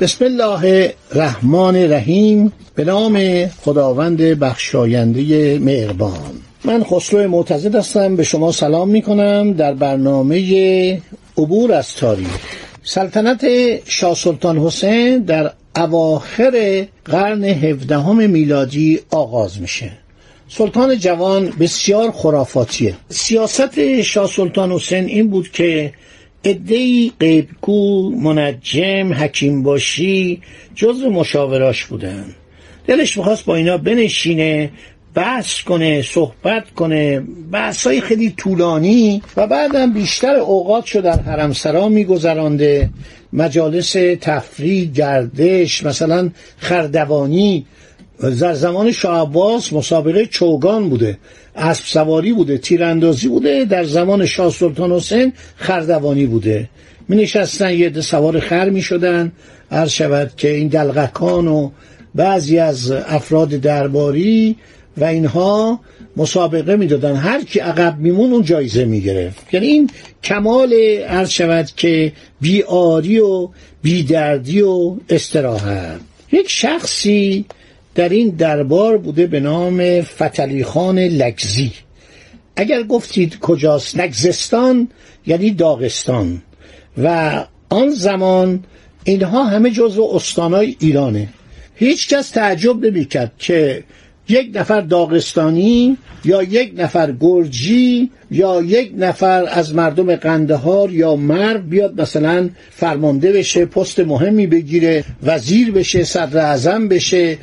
بسم الله الرحمن الرحیم. به نام خداوند بخشاینده مهربان. من خسرو معتزد هستم. به شما سلام می کنم در برنامه عبور از تاریخ. سلطنت شاه سلطان حسین در اواخر قرن هفدهم میلادی آغاز میشه. سلطان جوان بسیار خرافاتیه. سیاست شاه سلطان حسین این بود که ادهی قیبگو منجم حکیم باشی جزو مشاوراش بودن. دلش می‌خواست با اینا بنشینه بحث کنه صحبت کنه بحث های خیلی طولانی و بعدم بیشتر اوقات شو در حرمسرا میگذرانده. مجالس تفریح گردش مثلا خردوانی در زمان شاه عباس مسابقه چوگان بوده اسب سواری بوده تیراندازی بوده در زمان شاه سلطان حسین خردوانی بوده. می نشستن یه ده سوار خر می شدن عرض شود که این دلغکان و بعضی از افراد درباری و اینها مسابقه می‌دادن. هر کی عقب میمون اون جایزه می‌گرفت. یعنی این کمال عرض شود که بیاری و بیدردی و استراحت. یک شخصی در این دربار بوده به نام فتلی خان لگزی. اگر گفتید کجاست لگزستان یعنی داغستان. و آن زمان اینها همه جزو استانهای ایرانه. هیچ کس تعجب نمی‌کرد که یک نفر داغستانی یا یک نفر گرجی یا یک نفر از مردم قندهار یا مرد بیاد مثلا فرمانده بشه پست مهمی بگیره وزیر بشه صدر اعظم بشه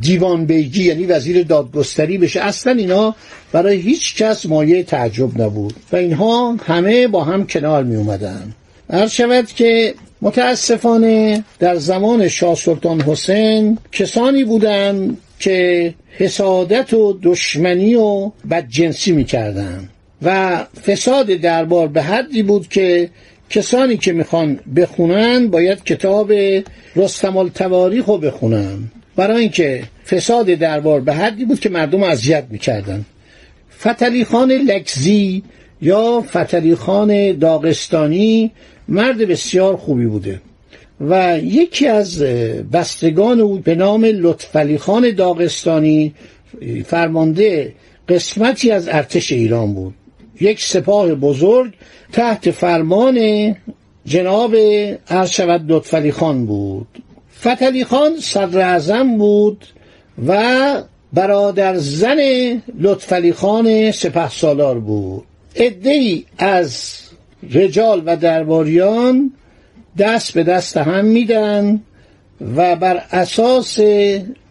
دیوان بیگی یعنی وزیر دادگستری بشه. اصلا اینا برای هیچ کس مایه تعجب نبود. و اینها همه با هم کنار می اومدن شود که متاسفانه در زمان شاه سلطان حسین کسانی بودند که حسادت و دشمنی و بدجنسی می‌کردن و فساد دربار به حدی بود که کسانی که می‌خوان بخونن باید کتاب رستم التواریخ رو بخونن. برای اینکه فساد دربار به حدی بود که مردم اذیت می‌کردن. فتلی خان لکزی یا فتلی خان داغستانی مرد بسیار خوبی بوده و یکی از بستگان او به نام لطفعلی خان داغستانی فرمانده قسمتی از ارتش ایران بود. یک سپاه بزرگ تحت فرمان جناب عرض شود لطفعلی خان بود. فتلی خان صدر بود و برادر زن لطفعلی خان سپه سالار بود. ادهی از رجال و درباریان دست به دست هم میدن و بر اساس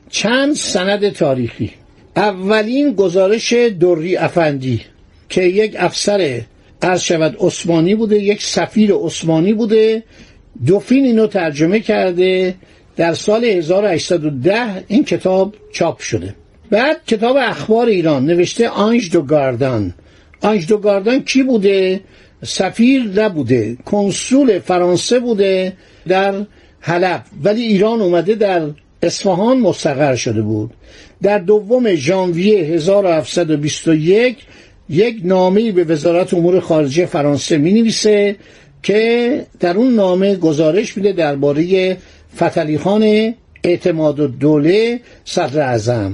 چند سند تاریخی. اولین گزارش دوری افندی که یک افسر عرض شود عثمانی بوده یک سفیر عثمانی بوده دوفین اینو ترجمه کرده در سال 1810 این کتاب چاپ شده. بعد کتاب اخبار ایران نوشته آنج دو گاردان. آنج دو گاردان کی بوده؟ سفیر نبوده. کنسول فرانسه بوده در حلب. ولی ایران اومده در اصفهان مستقر شده بود. در دوم ژانویه 1721 یک نامه به وزارت امور خارجه فرانسه می نویسه که در اون نامه گزارش میده درباره فتلی خان اعتماد و دوله صدر اعظم.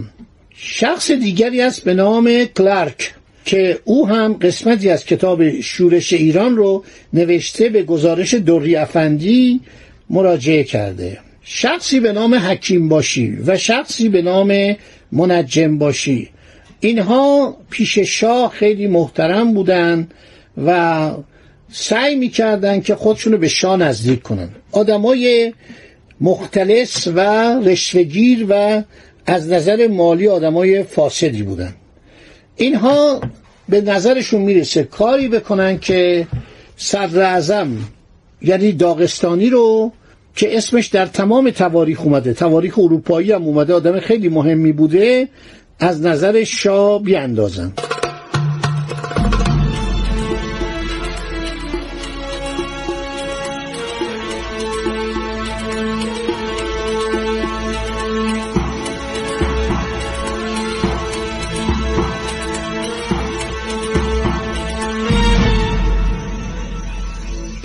شخص دیگری است به نام کلارک که او هم قسمتی از کتاب شورش ایران رو نوشته به گزارش دوری افندی مراجعه کرده. شخصی به نام حکیم باشی و شخصی به نام منجم باشی. اینها پیش شاه خیلی محترم بودن و سعی می‌کردن که خودشونو به شاه نزدیک کنن. آدمای مختلس و رشوهگیر و از نظر مالی آدمای فاسدی بودن. اینها به نظرشون می‌رسه کاری بکنن که صدر اعظم یعنی داغستانی رو که اسمش در تمام تواریخ اومده تواریخ اروپایی هم اومده آدم خیلی مهمی بوده از نظر شاه بیاندازن.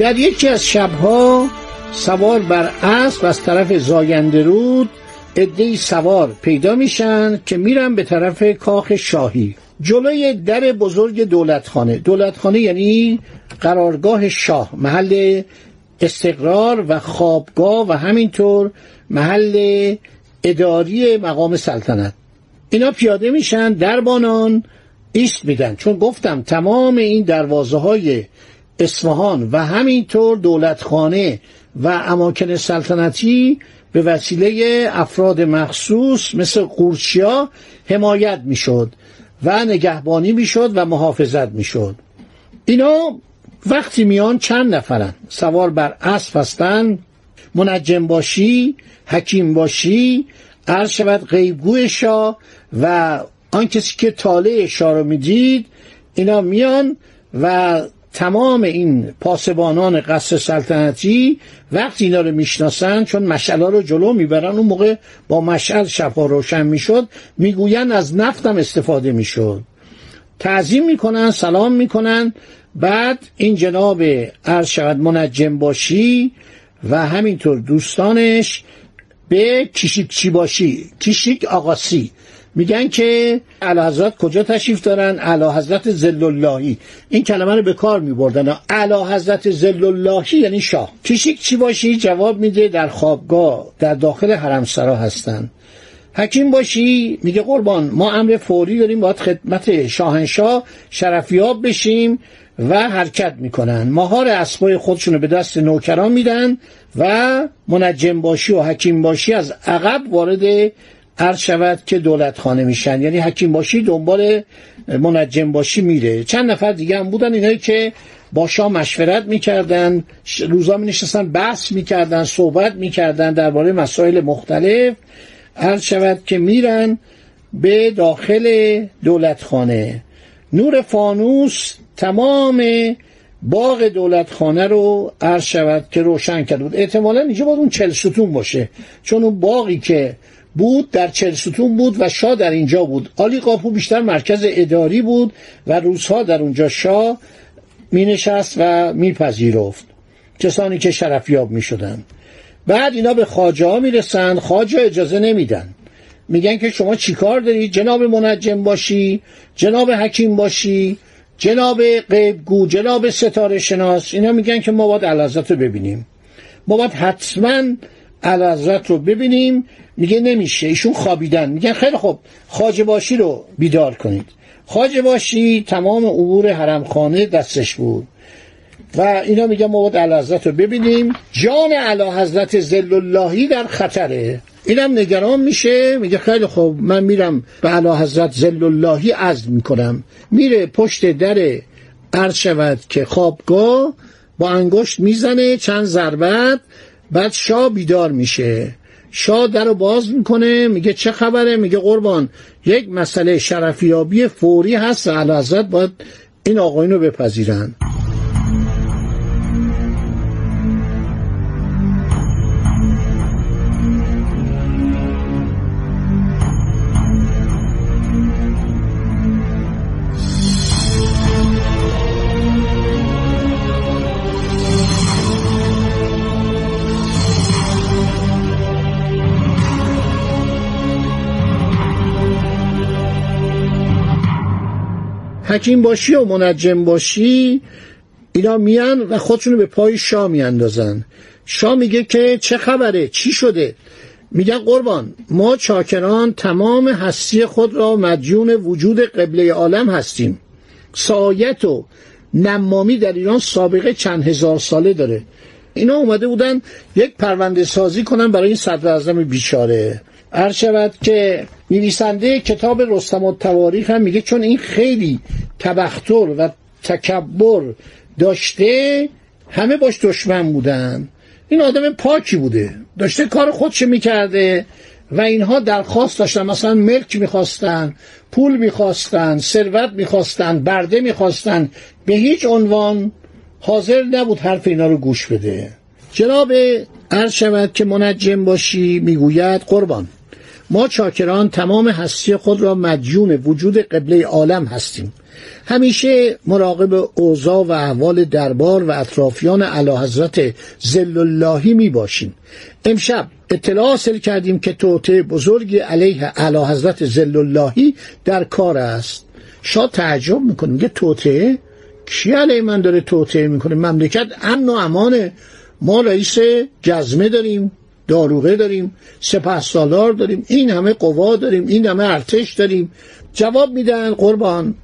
در یکی از شبها سوار بر اسب از طرف زاینده رود عدهای سوار پیدا میشن که میرن به طرف کاخ شاهی. جلوی در بزرگ دولتخانه. دولتخانه یعنی قرارگاه شاه محل استقرار و خوابگاه و همینطور محل اداری مقام سلطنت. اینا پیاده میشن دربانان ایست میدن. چون گفتم تمام این دروازه های اصفهان و همینطور دولتخانه و اماکن سلطنتی به وسیله افراد مخصوص مثل قورچیا حمایت می‌شد و نگهبانی می‌شد و محافظت می‌شد. اینا وقتی میان چند نفرن؟ سوار بر اسب هستن منجم باشی حکیم باشی عرض شود غیبگوی شاه و آن کسی که طالع شاه رو می‌دید اینا میان و تمام این پاسبانان قصر سلطنتی وقتی اینا رو می‌شناسن چون مشعل رو جلو می‌برن اون موقع با مشعل شبها روشن می‌شد می‌گوین از نفتم استفاده می‌شد. تعظیم می‌کنن سلام می‌کنن. بعد این جناب عرض شود منجم باشی و همینطور دوستانش به کیشیک چی باشی کیشیک آقاسی. میگن که اعلی حضرت کجا تشریف دارن؟ اعلی حضرت زل اللهی این کلمه رو به کار میبردن. اعلی حضرت زل اللهی یعنی شاه. کیشیک چی باشی؟ جواب میده در خوابگاه در داخل حرم سرا هستن. حکیم باشی؟ میگه قربان ما امر فوری داریم باید خدمت شاهنشاه شرفیاب بشیم و حرکت می‌کنن. مهار اسبای خودشونو به دست نوکران میدن و منجم باشی و حکیم باشی از عقب وارد عرض شود که دولت خانه میشن. یعنی حکیم باشی دنبال منجم باشی میره. چند نفر دیگه هم بودن اینایی که با شاه مشورت می‌کردن روزا می نشستن بحث می‌کردن صحبت می‌کردن درباره مسائل مختلف. عرض شود که میرن به داخل دولت خانه نور فانوس تمام باغ دولتخانه رو عرض شود که روشن کرده بود. احتمالا اینجا باید اون چل ستون باشه. چون اون باقی که بود در چل ستون بود و شاه در اینجا بود. آلی قاپو بیشتر مرکز اداری بود و روزها در اونجا شاه می نشست و می پذیرفت کسانی که شرفیاب می شدن. بعد اینا به خاجه ها می رسند خاجه اجازه نمیدن. میگن که شما چیکار دارید؟ جناب منجم باشی جناب حکیم باشی جناب غیبگو جناب ستاره شناس. اینا میگن که ما باید علازت رو ببینیم. ما باید حتما علازت رو ببینیم میگه نمیشه. ایشون خوابیدن. میگن خیلی خوب خاجه باشی رو بیدار کنید. خاجه باشی تمام امور حرمخانه دستش بود. و اینا میگن ما باید علازت رو ببینیم. جان علا حضرت زل اللهی در خطره. اینم نگران میشه. میگه خیلی خوب من میرم به علا حضرت زل اللهی عزم می‌کنم. میره پشت در عرض شود که خوابگاه با انگشت می‌زنه چند ضربت. بعد شاه بیدار میشه. شاه در رو باز می‌کنه میگه چه خبره؟ میگه قربان یک مسئله شرفیابی فوری هست حضرت باید این آقایون رو بپذیرن. حکیم باشی و منجم باشی اینا میان و خودشونو به پای شاه میاندازن. شاه میگه که چه خبره؟ چی شده؟ میگن قربان ما چاکران تمام هستی خود را مدیون وجود قبله عالم هستیم. سایت و نمامی در ایران سابقه چند هزار ساله داره. اینا اومده بودن یک پرونده سازی کنن برای این صدر بیچاره. عرض شود که نویسنده کتاب رستم و تواریخ هم میگه چون این خیلی تبختر و تکبر داشته همه باش دشمن بودن. این آدم پاکی بوده. داشته کار خودش می‌کرده و اینها درخواست داشتن. مثلا ملک می‌خواستن پول می‌خواستن ثروت می‌خواستن برده می‌خواستن. به هیچ عنوان حاضر نبود حرف اینا رو گوش بده. جناب عرض شود که منجم باشی می‌گوید قربان. ما چاکران تمام هستی خود را مدیون وجود قبله عالم هستیم. همیشه مراقب اوضاع و احوال دربار و اطرافیان علی حضرت زل اللهی می باشیم. امشب اطلاع حاصل کردیم که توته بزرگی علیه علی حضرت زل اللهی در کار است. شاد تعجب می‌کنه میگه توته کی علیه من داره توته می‌کنه؟ مملکت امن و امانه. ما رئیس جزمه داریم. داروغه داریم سپه سالار داریم این همه قوا داریم این همه ارتش داریم. جواب میدن قربان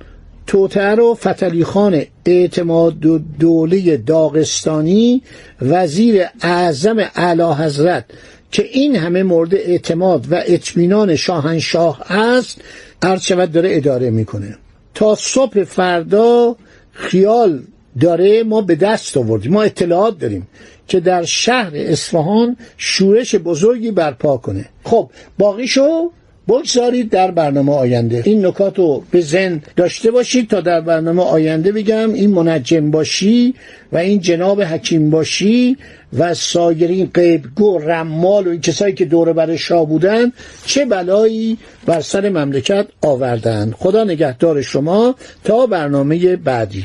توتر و فتلی خان اعتماد دوله داغستانی وزیر اعظم اعلی حضرت که این همه مورد اعتماد و اطمینان شاهنشاه است عرض شود داره اداره می‌کنه. تا صبح فردا خیال داره ما به دست آوردیم. ما اطلاعات داریم که در شهر اصفهان شورش بزرگی برپا کنه. خب باقیشو بگذارید در برنامه آینده. این نکات رو به ذهن داشته باشید تا در برنامه آینده بگم این منجم باشی و این جناب حکیم باشی و سایرین قیبگو رمال و این کسایی که دور بر شاه بودن چه بلایی بر سر مملکت آوردن. خدا نگهدار شما تا برنامه بعدی.